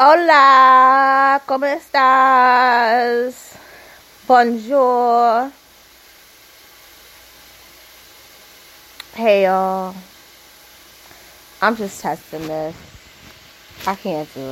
Hola, ¿cómo estás? Bonjour. Hey y'all. I'm just testing this. I can't do it.